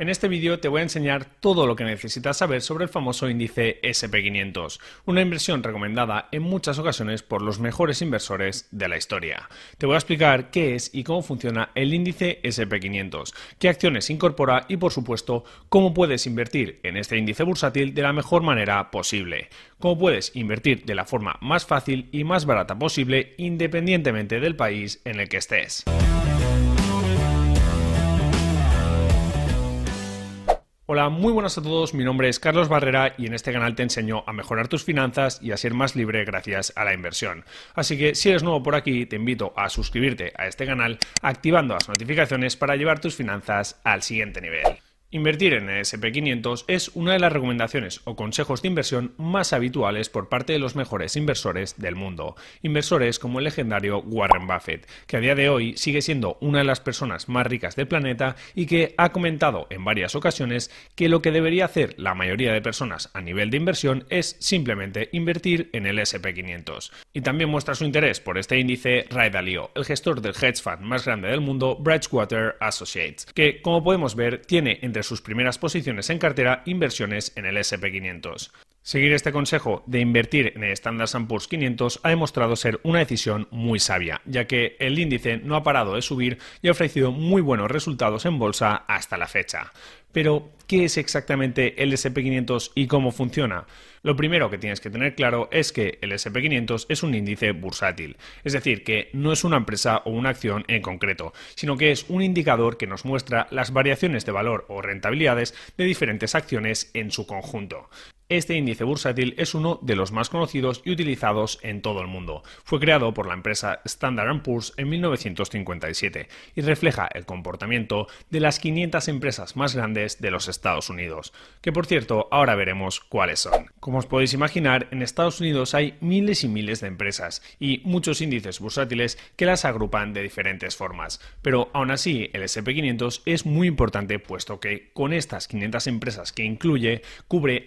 En este vídeo te voy a enseñar todo lo que necesitas saber sobre el famoso índice SP500, una inversión recomendada en muchas ocasiones por los mejores inversores de la historia. Te voy a explicar qué es y cómo funciona el índice SP500, qué acciones incorpora y por supuesto cómo puedes invertir en este índice bursátil de la mejor manera posible, cómo puedes invertir de la forma más fácil y más barata posible independientemente del país en el que estés. Hola, muy buenas a todos, mi nombre es Carlos Barrera y en este canal te enseño a mejorar tus finanzas y a ser más libre gracias a la inversión. Así que si eres nuevo por aquí, te invito a suscribirte a este canal activando las notificaciones para llevar tus finanzas al siguiente nivel. Invertir en el SP500 es una de las recomendaciones o consejos de inversión más habituales por parte de los mejores inversores del mundo. Inversores como el legendario Warren Buffett, que a día de hoy sigue siendo una de las personas más ricas del planeta y que ha comentado en varias ocasiones que lo que debería hacer la mayoría de personas a nivel de inversión es simplemente invertir en el SP500. Y también muestra su interés por este índice Ray Dalio, el gestor del hedge fund más grande del mundo, Bridgewater Associates, que como podemos ver tiene entre sus primeras posiciones en cartera inversiones en el SP500. Seguir este consejo de invertir en el Standard Poor's 500 ha demostrado ser una decisión muy sabia, ya que el índice no ha parado de subir y ha ofrecido muy buenos resultados en bolsa hasta la fecha. Pero, ¿qué es exactamente el SP500 y cómo funciona? Lo primero que tienes que tener claro es que el SP500 es un índice bursátil, es decir, que no es una empresa o una acción en concreto, sino que es un indicador que nos muestra las variaciones de valor o rentabilidades de diferentes acciones en su conjunto. Este índice bursátil es uno de los más conocidos y utilizados en todo el mundo. Fue creado por la empresa Standard Poor's en 1957 y refleja el comportamiento de las 500 empresas más grandes de los Estados Unidos, que por cierto ahora veremos cuáles son. Como os podéis imaginar, en Estados Unidos hay miles y miles de empresas y muchos índices bursátiles que las agrupan de diferentes formas, pero aún así el SP500 es muy importante puesto que con estas 500 empresas que incluye cubre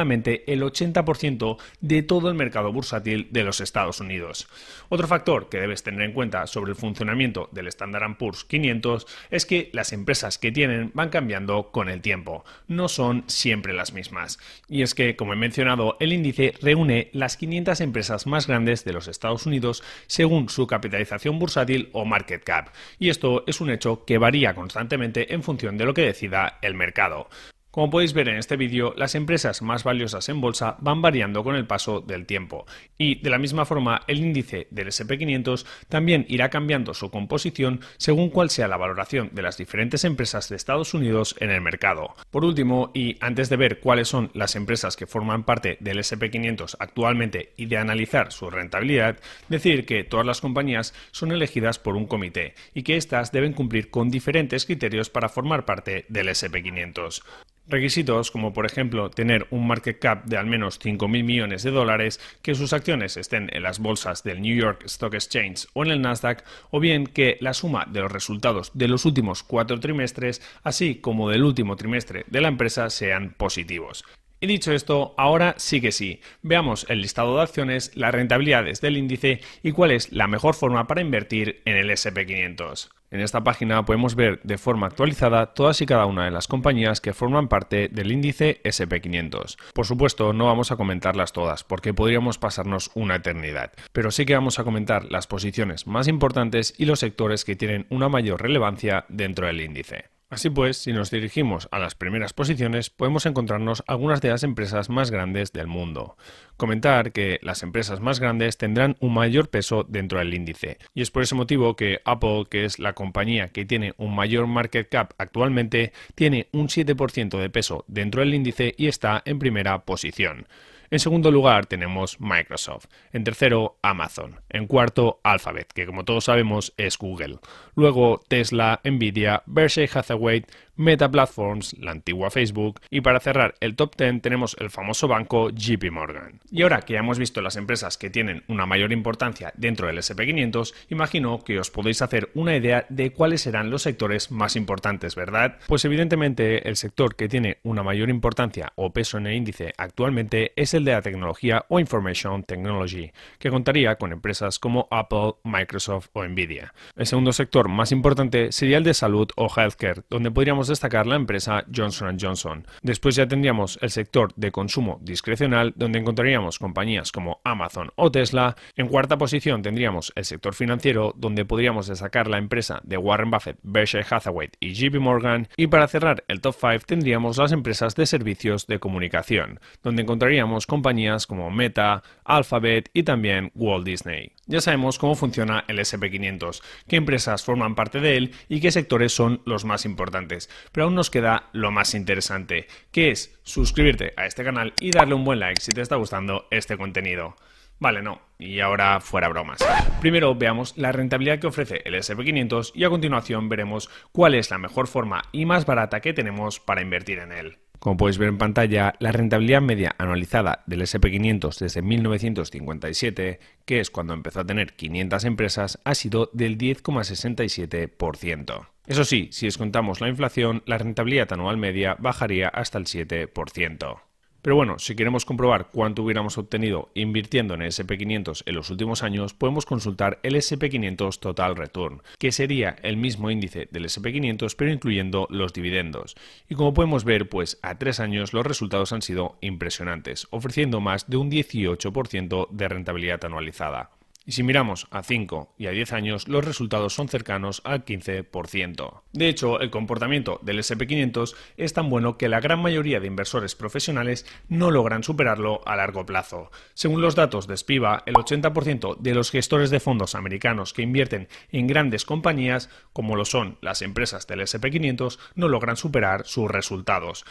el 80% de todo el mercado bursátil de los Estados Unidos. Otro factor que debes tener en cuenta sobre el funcionamiento del Standard Poor's 500 es que las empresas que tienen van cambiando con el tiempo, no son siempre las mismas. Y es que, como he mencionado, el índice reúne las 500 empresas más grandes de los Estados Unidos según su capitalización bursátil o market cap. Y esto es un hecho que varía constantemente en función de lo que decida el mercado. Como podéis ver en este vídeo, las empresas más valiosas en bolsa van variando con el paso del tiempo y de la misma forma el índice del SP500 también irá cambiando su composición según cuál sea la valoración de las diferentes empresas de Estados Unidos en el mercado. Por último, y antes de ver cuáles son las empresas que forman parte del SP500 actualmente y de analizar su rentabilidad, decir que todas las compañías son elegidas por un comité y que éstas deben cumplir con diferentes criterios para formar parte del SP500. Requisitos como por ejemplo tener un market cap de al menos 5.000 millones de dólares, que sus acciones estén en las bolsas del New York Stock Exchange o en el Nasdaq, o bien que la suma de los resultados de los últimos cuatro trimestres, así como del último trimestre de la empresa, sean positivos. Y dicho esto, ahora sí que sí, veamos el listado de acciones, las rentabilidades del índice y cuál es la mejor forma para invertir en el SP500. En esta página podemos ver de forma actualizada todas y cada una de las compañías que forman parte del índice SP500. Por supuesto, no vamos a comentarlas todas porque podríamos pasarnos una eternidad, pero sí que vamos a comentar las posiciones más importantes y los sectores que tienen una mayor relevancia dentro del índice. Así pues, si nos dirigimos a las primeras posiciones, podemos encontrarnos algunas de las empresas más grandes del mundo. Comentar que las empresas más grandes tendrán un mayor peso dentro del índice, y es por ese motivo que Apple, que es la compañía que tiene un mayor market cap actualmente, tiene un 7% de peso dentro del índice y está en primera posición. En segundo lugar tenemos Microsoft. En tercero, Amazon. En cuarto, Alphabet, que como todos sabemos es Google. Luego, Tesla, Nvidia, Berkshire Hathaway, Meta Platforms, la antigua Facebook, y para cerrar el top 10 tenemos el famoso banco JP Morgan. Y ahora que ya hemos visto las empresas que tienen una mayor importancia dentro del SP500, imagino que os podéis hacer una idea de cuáles serán los sectores más importantes, ¿verdad? Pues evidentemente el sector que tiene una mayor importancia o peso en el índice actualmente es el de la tecnología o Information Technology, que contaría con empresas como Apple, Microsoft o Nvidia. El segundo sector más importante sería el de salud o healthcare, donde podríamos destacar la empresa Johnson Johnson. Después ya tendríamos el sector de consumo discrecional, donde encontraríamos compañías como Amazon o Tesla. En cuarta posición tendríamos el sector financiero, donde podríamos destacar la empresa de Warren Buffett, Berkshire Hathaway y JP Morgan. Y para cerrar el top 5 tendríamos las empresas de servicios de comunicación, donde encontraríamos compañías como Meta, Alphabet y también Walt Disney. Ya sabemos cómo funciona el SP500, qué empresas forman parte de él y qué sectores son los más importantes. Pero aún nos queda lo más interesante, que es suscribirte a este canal y darle un buen like si te está gustando este contenido. Vale, no. Y ahora fuera bromas. Primero veamos la rentabilidad que ofrece el SP500 y a continuación veremos cuál es la mejor forma y más barata que tenemos para invertir en él. Como podéis ver en pantalla, la rentabilidad media anualizada del SP500 desde 1957, que es cuando empezó a tener 500 empresas, ha sido del 10,67%. Eso sí, si descontamos la inflación, la rentabilidad anual media bajaría hasta el 7%. Pero bueno, si queremos comprobar cuánto hubiéramos obtenido invirtiendo en el SP500 en los últimos años, podemos consultar el SP500 Total Return, que sería el mismo índice del SP500 pero incluyendo los dividendos. Y como podemos ver, pues a tres años los resultados han sido impresionantes, ofreciendo más de un 18% de rentabilidad anualizada. Y si miramos a 5 y a 10 años, los resultados son cercanos al 15%. De hecho, el comportamiento del SP500 es tan bueno que la gran mayoría de inversores profesionales no logran superarlo a largo plazo. Según los datos de Spiva, el 80% de los gestores de fondos americanos que invierten en grandes compañías, como lo son las empresas del SP500, no logran superar sus resultados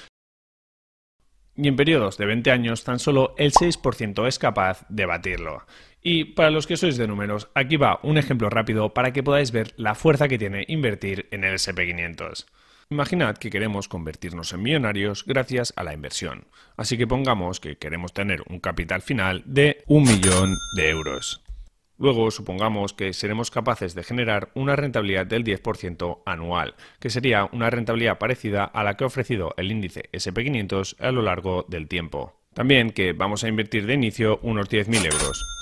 y en periodos de 20 años tan solo el 6% es capaz de batirlo. Y para los que sois de números, aquí va un ejemplo rápido para que podáis ver la fuerza que tiene invertir en el SP500. Imaginad que queremos convertirnos en millonarios gracias a la inversión. Así que pongamos que queremos tener un capital final de un millón de euros. Luego, supongamos que seremos capaces de generar una rentabilidad del 10% anual, que sería una rentabilidad parecida a la que ha ofrecido el índice SP500 a lo largo del tiempo. También que vamos a invertir de inicio unos 10.000 euros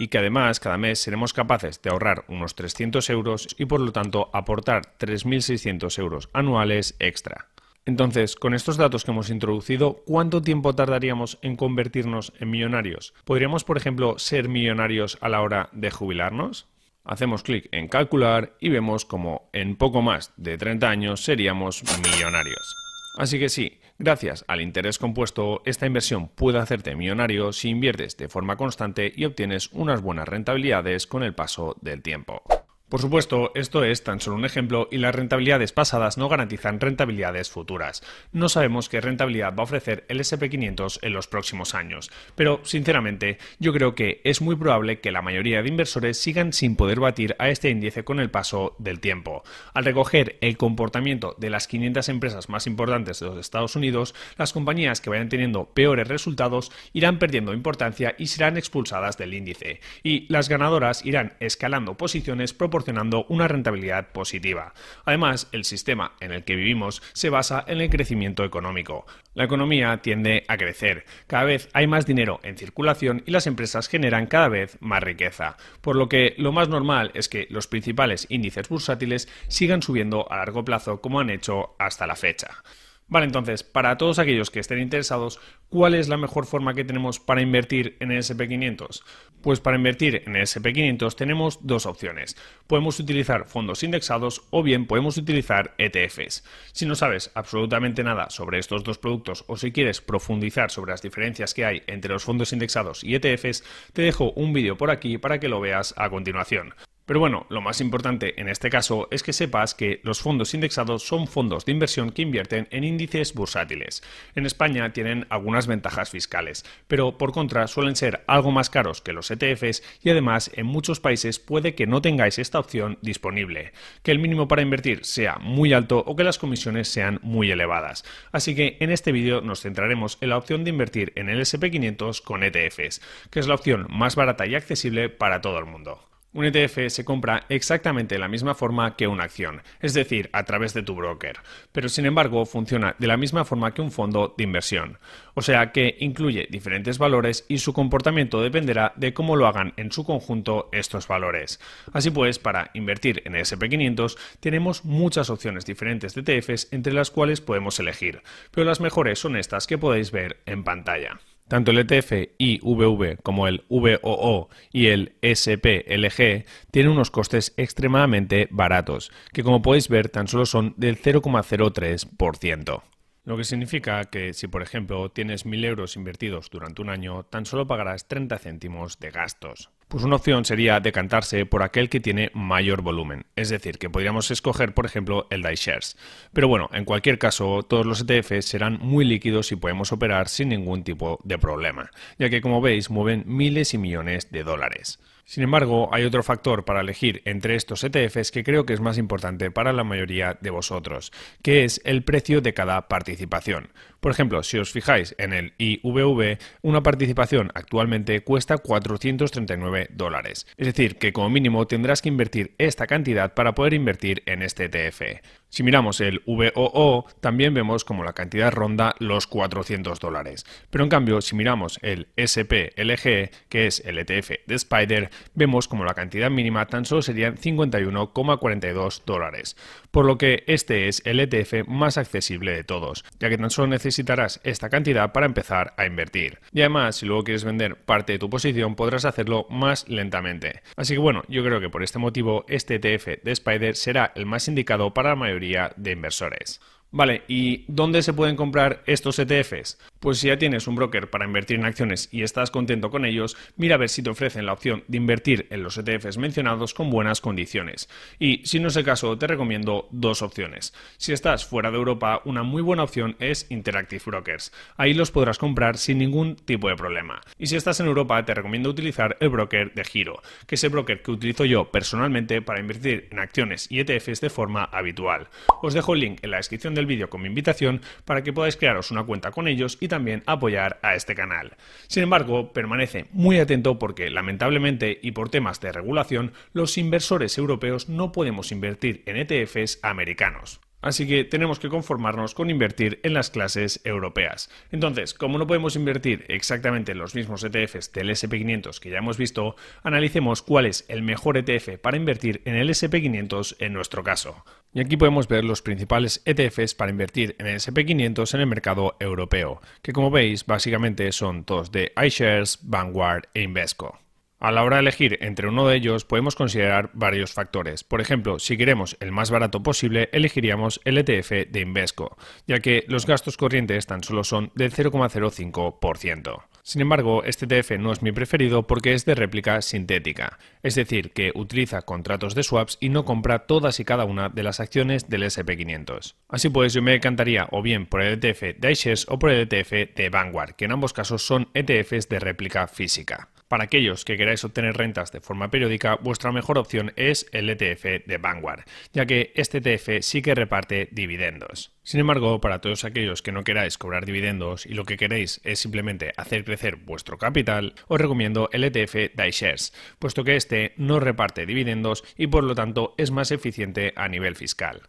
y que además cada mes seremos capaces de ahorrar unos 300 euros y por lo tanto aportar 3.600 euros anuales extra. Entonces, con estos datos que hemos introducido, ¿cuánto tiempo tardaríamos en convertirnos en millonarios? ¿Podríamos, por ejemplo, ser millonarios a la hora de jubilarnos? Hacemos clic en calcular y vemos como en poco más de 30 años seríamos millonarios. Así que sí, gracias al interés compuesto, esta inversión puede hacerte millonario si inviertes de forma constante y obtienes unas buenas rentabilidades con el paso del tiempo. Por supuesto, esto es tan solo un ejemplo y las rentabilidades pasadas no garantizan rentabilidades futuras. No sabemos qué rentabilidad va a ofrecer el SP500 en los próximos años, pero sinceramente yo creo que es muy probable que la mayoría de inversores sigan sin poder batir a este índice con el paso del tiempo. Al recoger el comportamiento de las 500 empresas más importantes de los Estados Unidos, las compañías que vayan teniendo peores resultados irán perdiendo importancia y serán expulsadas del índice, y las ganadoras irán escalando posiciones proporcionalmente una rentabilidad positiva. Además, el sistema en el que vivimos se basa en el crecimiento económico. La economía tiende a crecer, cada vez hay más dinero en circulación y las empresas generan cada vez más riqueza, por lo que lo más normal es que los principales índices bursátiles sigan subiendo a largo plazo como han hecho hasta la fecha. Vale, entonces, para todos aquellos que estén interesados, ¿cuál es la mejor forma que tenemos para invertir en el SP500? Pues para invertir en el SP500 tenemos dos opciones. Podemos utilizar fondos indexados o bien podemos utilizar ETFs. Si no sabes absolutamente nada sobre estos dos productos o si quieres profundizar sobre las diferencias que hay entre los fondos indexados y ETFs, te dejo un vídeo por aquí para que lo veas a continuación. Pero bueno, lo más importante en este caso es que sepas que los fondos indexados son fondos de inversión que invierten en índices bursátiles. En España tienen algunas ventajas fiscales, pero por contra suelen ser algo más caros que los ETFs y además en muchos países puede que no tengáis esta opción disponible, que el mínimo para invertir sea muy alto o que las comisiones sean muy elevadas. Así que en este vídeo nos centraremos en la opción de invertir en el SP500 con ETFs, que es la opción más barata y accesible para todo el mundo. Un ETF se compra exactamente de la misma forma que una acción, es decir, a través de tu broker, pero sin embargo funciona de la misma forma que un fondo de inversión, o sea que incluye diferentes valores y su comportamiento dependerá de cómo lo hagan en su conjunto estos valores. Así pues, para invertir en SP500 tenemos muchas opciones diferentes de ETFs entre las cuales podemos elegir, pero las mejores son estas que podéis ver en pantalla. Tanto el ETF IVV como el VOO y el SPLG tienen unos costes extremadamente baratos, que como podéis ver tan solo son del 0,03%. Lo que significa que si, por ejemplo, tienes 1.000 euros invertidos durante un año, tan solo pagarás 30 céntimos de gastos. Pues una opción sería decantarse por aquel que tiene mayor volumen, es decir, que podríamos escoger, por ejemplo, el shares. Pero bueno, en cualquier caso, todos los ETFs serán muy líquidos y podemos operar sin ningún tipo de problema, ya que como veis mueven miles y millones de dólares. Sin embargo, hay otro factor para elegir entre estos ETFs que creo que es más importante para la mayoría de vosotros, que es el precio de cada participación. Por ejemplo, si os fijáis en el IVV, una participación actualmente cuesta 439 dólares. Es decir, que como mínimo tendrás que invertir esta cantidad para poder invertir en este ETF. Si miramos el VOO, también vemos como la cantidad ronda los 400 dólares. Pero en cambio, si miramos el SPLG, que es el ETF de Spider, vemos como la cantidad mínima tan solo serían 51,42 dólares. Por lo que este es el ETF más accesible de todos, ya que tan solo necesitarás esta cantidad para empezar a invertir. Y además, si luego quieres vender parte de tu posición, podrás hacerlo más lentamente. Así que bueno, yo creo que por este motivo este ETF de Spider será el más indicado para la mayoría de inversores. Vale, ¿y dónde se pueden comprar estos ETFs? Pues si ya tienes un broker para invertir en acciones y estás contento con ellos, mira a ver si te ofrecen la opción de invertir en los ETFs mencionados con buenas condiciones. Y si no es el caso, te recomiendo dos opciones. Si estás fuera de Europa, una muy buena opción es Interactive Brokers. Ahí los podrás comprar sin ningún tipo de problema. Y si estás en Europa, te recomiendo utilizar el broker de Giro, que es el broker que utilizo yo personalmente para invertir en acciones y ETFs de forma habitual. Os dejo el link en la descripción del vídeo con mi invitación para que podáis crearos una cuenta con ellos y también apoyar a este canal. Sin embargo, permanece muy atento porque lamentablemente y por temas de regulación, los inversores europeos no podemos invertir en ETFs americanos. Así que tenemos que conformarnos con invertir en las clases europeas. Entonces, como no podemos invertir exactamente en los mismos ETFs del SP500 que ya hemos visto, analicemos cuál es el mejor ETF para invertir en el SP500 en nuestro caso. Y aquí podemos ver los principales ETFs para invertir en el SP500 en el mercado europeo, que como veis básicamente son todos de iShares, Vanguard e Invesco. A la hora de elegir entre uno de ellos podemos considerar varios factores. Por ejemplo, si queremos el más barato posible, elegiríamos el ETF de Invesco, ya que los gastos corrientes tan solo son del 0,05%. Sin embargo, este ETF no es mi preferido porque es de réplica sintética, es decir, que utiliza contratos de swaps y no compra todas y cada una de las acciones del SP500. Así pues, yo me encantaría o bien por el ETF de iShares o por el ETF de Vanguard, que en ambos casos son ETFs de réplica física. Para aquellos que queráis obtener rentas de forma periódica, vuestra mejor opción es el ETF de Vanguard, ya que este ETF sí que reparte dividendos. Sin embargo, para todos aquellos que no queráis cobrar dividendos y lo que queréis es simplemente hacer crecer vuestro capital, os recomiendo el ETF de iShares, puesto que este no reparte dividendos y por lo tanto es más eficiente a nivel fiscal.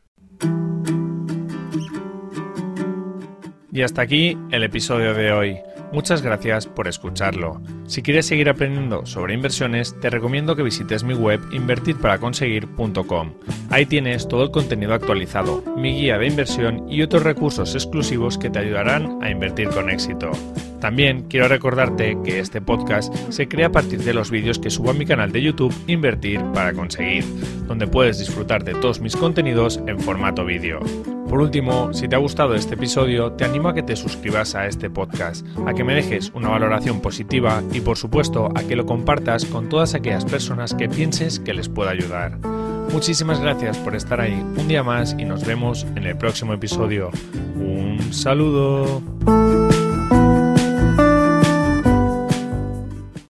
Y hasta aquí el episodio de hoy. Muchas gracias por escucharlo. Si quieres seguir aprendiendo sobre inversiones, te recomiendo que visites mi web invertirparaconseguir.com. Ahí tienes todo el contenido actualizado, mi guía de inversión y otros recursos exclusivos que te ayudarán a invertir con éxito. También quiero recordarte que este podcast se crea a partir de los vídeos que subo a mi canal de YouTube Invertir para conseguir, donde puedes disfrutar de todos mis contenidos en formato vídeo. Por último, si te ha gustado este episodio, te animo a que te suscribas a este podcast, a que me dejes una valoración positiva y por supuesto a que lo compartas con todas aquellas personas que pienses que les pueda ayudar. Muchísimas gracias por estar ahí un día más y nos vemos en el próximo episodio. Un saludo.